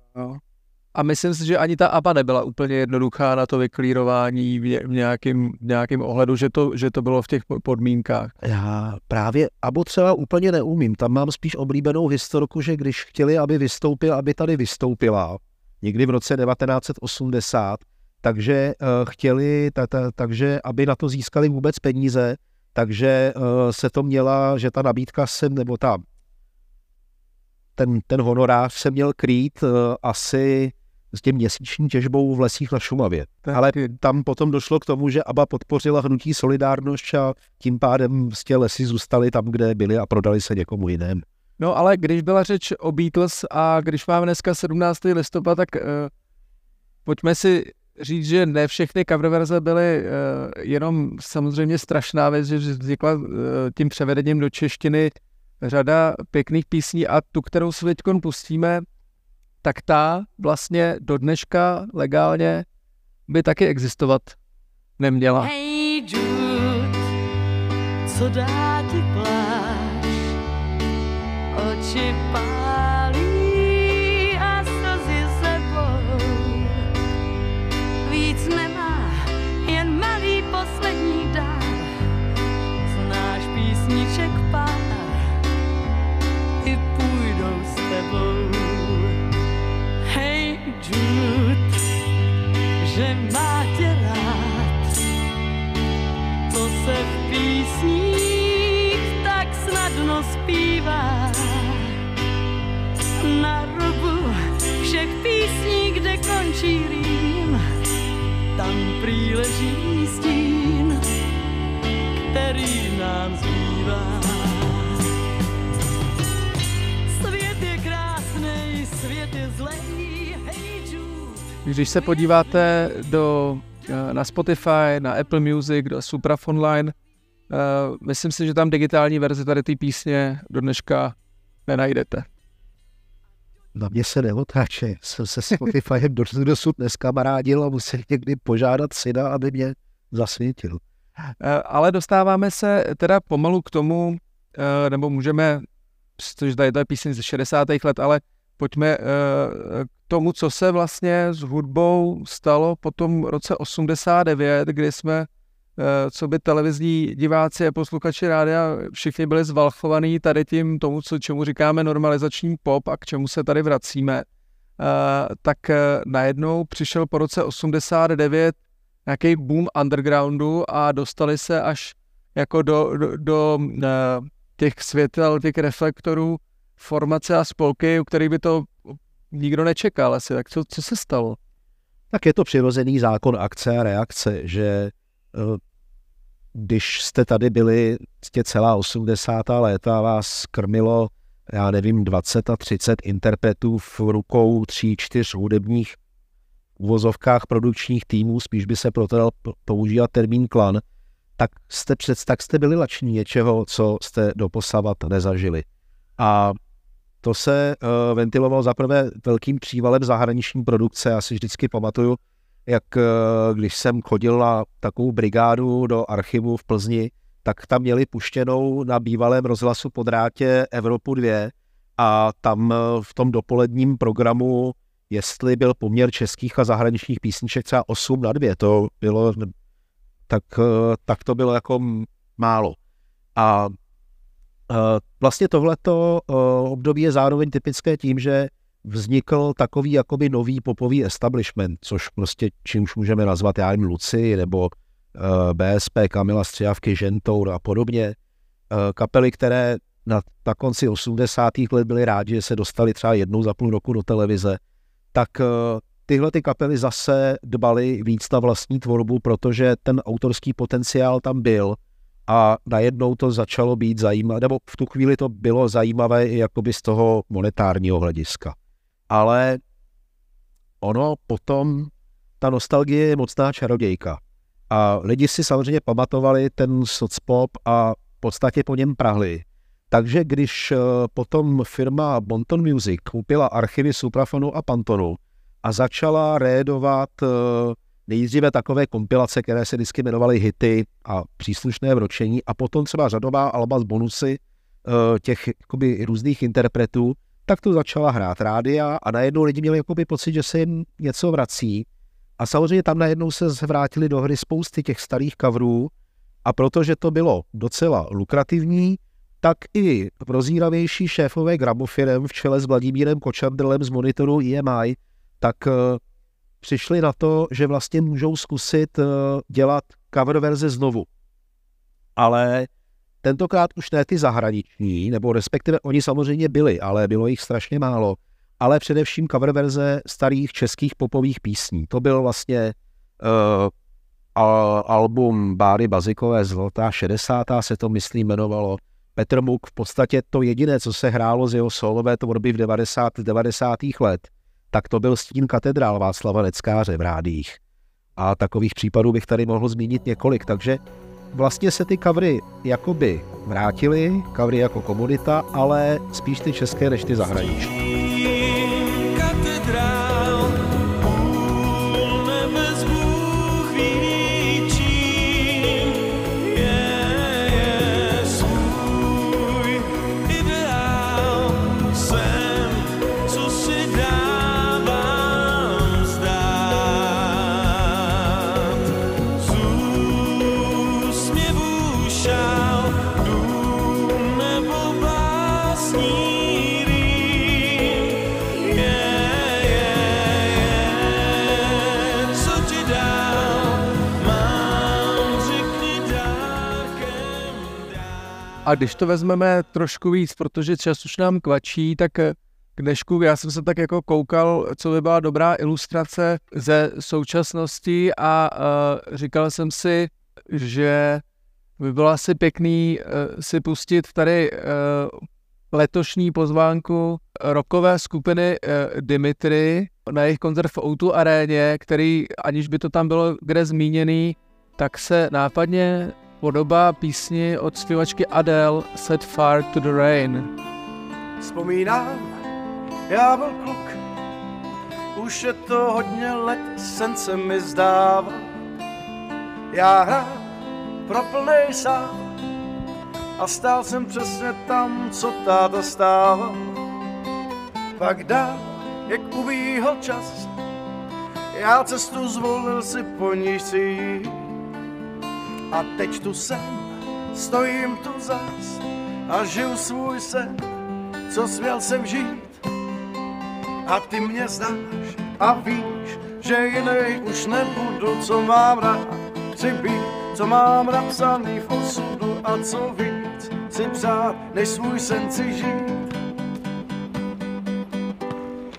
[SPEAKER 2] a myslím si, že ani ta ABBA nebyla úplně jednoduchá na to vyklírování v nějakém, v nějakém ohledu, že to, že to bylo v těch podmínkách.
[SPEAKER 3] Já právě ABBA třeba úplně neumím. Tam mám spíš oblíbenou historku, že když chtěli, aby vystoupil, aby tady vystoupila, někdy v roce 1980, takže uh, chtěli, ta, ta, takže aby na to získali vůbec peníze, takže uh, se to měla, že ta nabídka se, nebo ta, ten, ten honorář se měl krýt uh, asi s tím měsíční těžbou v lesích na Šumavě. Tak. Ale tam potom došlo k tomu, že ABBA podpořila hnutí Solidárnost a tím pádem z lesy zůstaly tam, kde byly a prodali se někomu jinému.
[SPEAKER 2] No ale když byla řeč o Beatles a když máme dneska 17. listopad, tak uh, pojďme si říct, že ne všechny cover verze byly uh, jenom samozřejmě strašná věc, že vznikla uh, tím převedením do češtiny řada pěkných písní a tu, kterou si teď pustíme, tak ta vlastně do dneška legálně by taky existovat neměla.
[SPEAKER 7] Hey Jude, co dá ti pláž, oči pár. Končí rým, tam prý leží stín, který nám zbývá. Svět je krásný, svět je zlej, hej
[SPEAKER 2] Když se podíváte do, eh, na Spotify, na Apple Music, do Suprafonline, Uh, myslím si, že tam digitální verze tady té písně do dneška nenajdete.
[SPEAKER 3] Na mě se neotáče. Jsem se Spotifyem (laughs) dosud neskamarádil a musel někdy požádat syna, aby mě zasvítil. Uh,
[SPEAKER 2] ale dostáváme se teda pomalu k tomu, uh, nebo můžeme, protože tady to je píseň ze 60. let, ale pojďme k tomu, co se vlastně s hudbou stalo po tom roce 89, kdy jsme Eh, co by televizní diváci a posluchači rádia všichni byli zvalchovaní tady tím tomu, co, čemu říkáme normalizační pop a k čemu se tady vracíme, eh, tak eh, najednou přišel po roce 89 nějaký boom undergroundu a dostali se až jako do, do, do těch světel, těch reflektorů formace a spolky, u kterých by to nikdo nečekal asi. Tak co, co se stalo?
[SPEAKER 3] Tak je to přirozený zákon akce a reakce, že když jste tady byli tě celá 80. léta, vás krmilo, já nevím, 20 a 30 interpretů v rukou tří, čtyř hudebních uvozovkách produkčních týmů, spíš by se proto používat termín klan, tak jste, před, tak jste byli lační něčeho, co jste doposavat nezažili. A to se uh, ventilovalo zaprvé velkým přívalem zahraniční produkce. Já si vždycky pamatuju, jak eh, když jsem chodil na takovou brigádu do archivu v Plzni, tak tam měli puštěnou na bývalém rozhlasu po drátě Evropu 2 a tam eh, v tom dopoledním programu, jestli byl poměr českých a zahraničních písniček třeba 8 na 2, to bylo, tak, eh, tak to bylo jako málo. A vlastně tohleto období je zároveň typické tím, že vznikl takový jakoby nový popový establishment, což prostě čímž můžeme nazvat, já nevím, Luci nebo eh, BSP, Kamila Střiavky, Žentour a podobně. Uh, kapely, které na, na konci 80. let byly rádi, že se dostali třeba jednou za půl roku do televize, tak uh, tyhle ty kapely zase dbaly víc na vlastní tvorbu, protože ten autorský potenciál tam byl a najednou to začalo být zajímavé, nebo v tu chvíli to bylo zajímavé i jakoby z toho monetárního hlediska ale ono potom, ta nostalgie je mocná čarodějka. A lidi si samozřejmě pamatovali ten socpop a v podstatě po něm prahli. Takže když eh, potom firma Bonton Music koupila archivy Suprafonu a Pantonu a začala rédovat eh, nejdříve takové kompilace, které se vždycky jmenovaly hity a příslušné vročení a potom třeba řadová alba z bonusy eh, těch jakoby, různých interpretů, tak to začala hrát rádia a najednou lidi měli jakoby pocit, že se jim něco vrací. A samozřejmě tam najednou se zvrátili do hry spousty těch starých coverů a protože to bylo docela lukrativní, tak i prozíravější šéfové gramofirem v čele s Vladimírem Kočandrlem z monitoru EMI, tak uh, přišli na to, že vlastně můžou zkusit uh, dělat cover verze znovu. Ale Tentokrát už ne ty zahraniční, nebo respektive oni samozřejmě byli, ale bylo jich strašně málo, ale především cover verze starých českých popových písní. To byl vlastně uh, album Báry Bazikové Zlatá 60. se to myslím jmenovalo. Petr Muk v podstatě to jediné, co se hrálo z jeho solové tvorby v 90. 90. let, tak to byl stín katedrál Václava Neckáře v rádích. A takových případů bych tady mohl zmínit několik, takže vlastně se ty kavry jakoby vrátily, kavry jako komodita, ale spíš ty české než ty zahraniční.
[SPEAKER 2] A když to vezmeme trošku víc, protože čas už nám kvačí, tak k dnešku já jsem se tak jako koukal, co by byla dobrá ilustrace ze současnosti a uh, říkal jsem si, že by bylo asi pěkný uh, si pustit tady uh, letošní pozvánku rokové skupiny uh, Dimitri na jejich koncert v Outu aréně, který, aniž by to tam bylo kde zmíněný, tak se nápadně podoba písni od zpěvačky Adele Set Fire to the Rain.
[SPEAKER 8] Vzpomínám, já byl kluk, už je to hodně let, sen se mi zdával. Já hrál pro plnej sál a stál jsem přesně tam, co táta stával. Pak dál, jak ubíhal čas, já cestu zvolil si po níž jít. A teď tu jsem, stojím tu zas a žiju svůj sen, co směl jsem žít. A ty mě znáš a víš, že jiný už nebudu, co mám rád. Chci být, co mám napsaný v osudu a co víc si přát, než svůj sen si žít.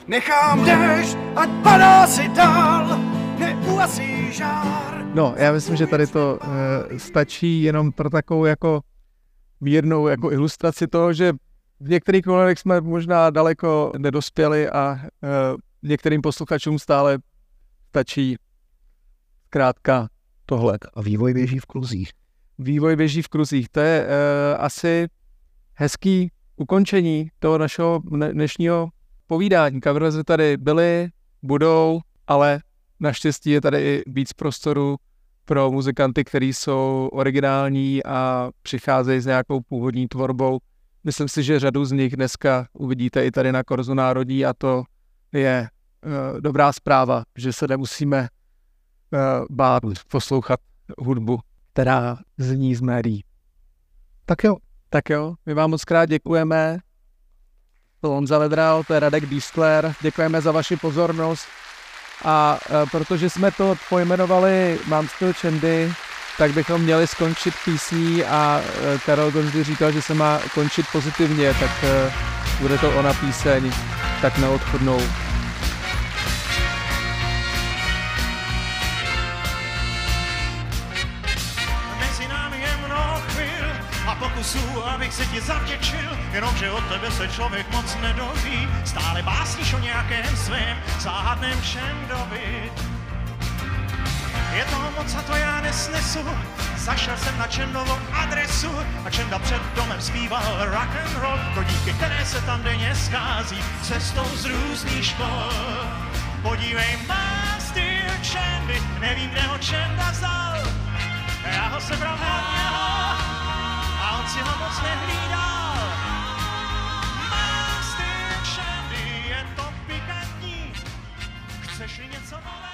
[SPEAKER 8] Nechám déšť, ať padá si dál, neuasí žár.
[SPEAKER 2] No, já myslím, že tady to uh, stačí jenom pro takovou jako mírnou jako ilustraci toho, že v některých ohledech jsme možná daleko nedospěli a uh, některým posluchačům stále stačí zkrátka tohle.
[SPEAKER 3] A vývoj běží v kluzích.
[SPEAKER 2] Vývoj běží v kruzích. To je uh, asi hezký ukončení toho našeho dnešního povídání. Kamerze tady byly, budou, ale naštěstí je tady i víc prostoru pro muzikanty, kteří jsou originální a přicházejí s nějakou původní tvorbou. Myslím si, že řadu z nich dneska uvidíte i tady na Korzu národí a to je uh, dobrá zpráva, že se nemusíme uh, bát poslouchat hudbu, která zní z médií. Tak jo, tak jo, my vám moc krát děkujeme. To Honza Vedral, to je Radek Dískler, děkujeme za vaši pozornost. A e, protože jsme to pojmenovali Mám styl Čendy, tak bychom měli skončit písní a e, Karel to vždy říkal, že se má končit pozitivně, tak e, bude to ona píseň, tak neodchodnou.
[SPEAKER 9] Mezi a pokusů, abych se ti zavděčil, jenomže od tebe se člověk moc nedoví. Stále básníš o nějakém svém záhadném všemdovi. Je toho moc a to já nesnesu, zašel jsem na Čendovou adresu a Čenda před domem zpíval rock and roll, to díky které se tam denně schází cestou z různých škol. Podívej, má styl Čendy, nevím, kde ho Čenda vzal, já ho sebral hodně si ho moc nehlídal. Má styl je to pikantní, chceš něco nové?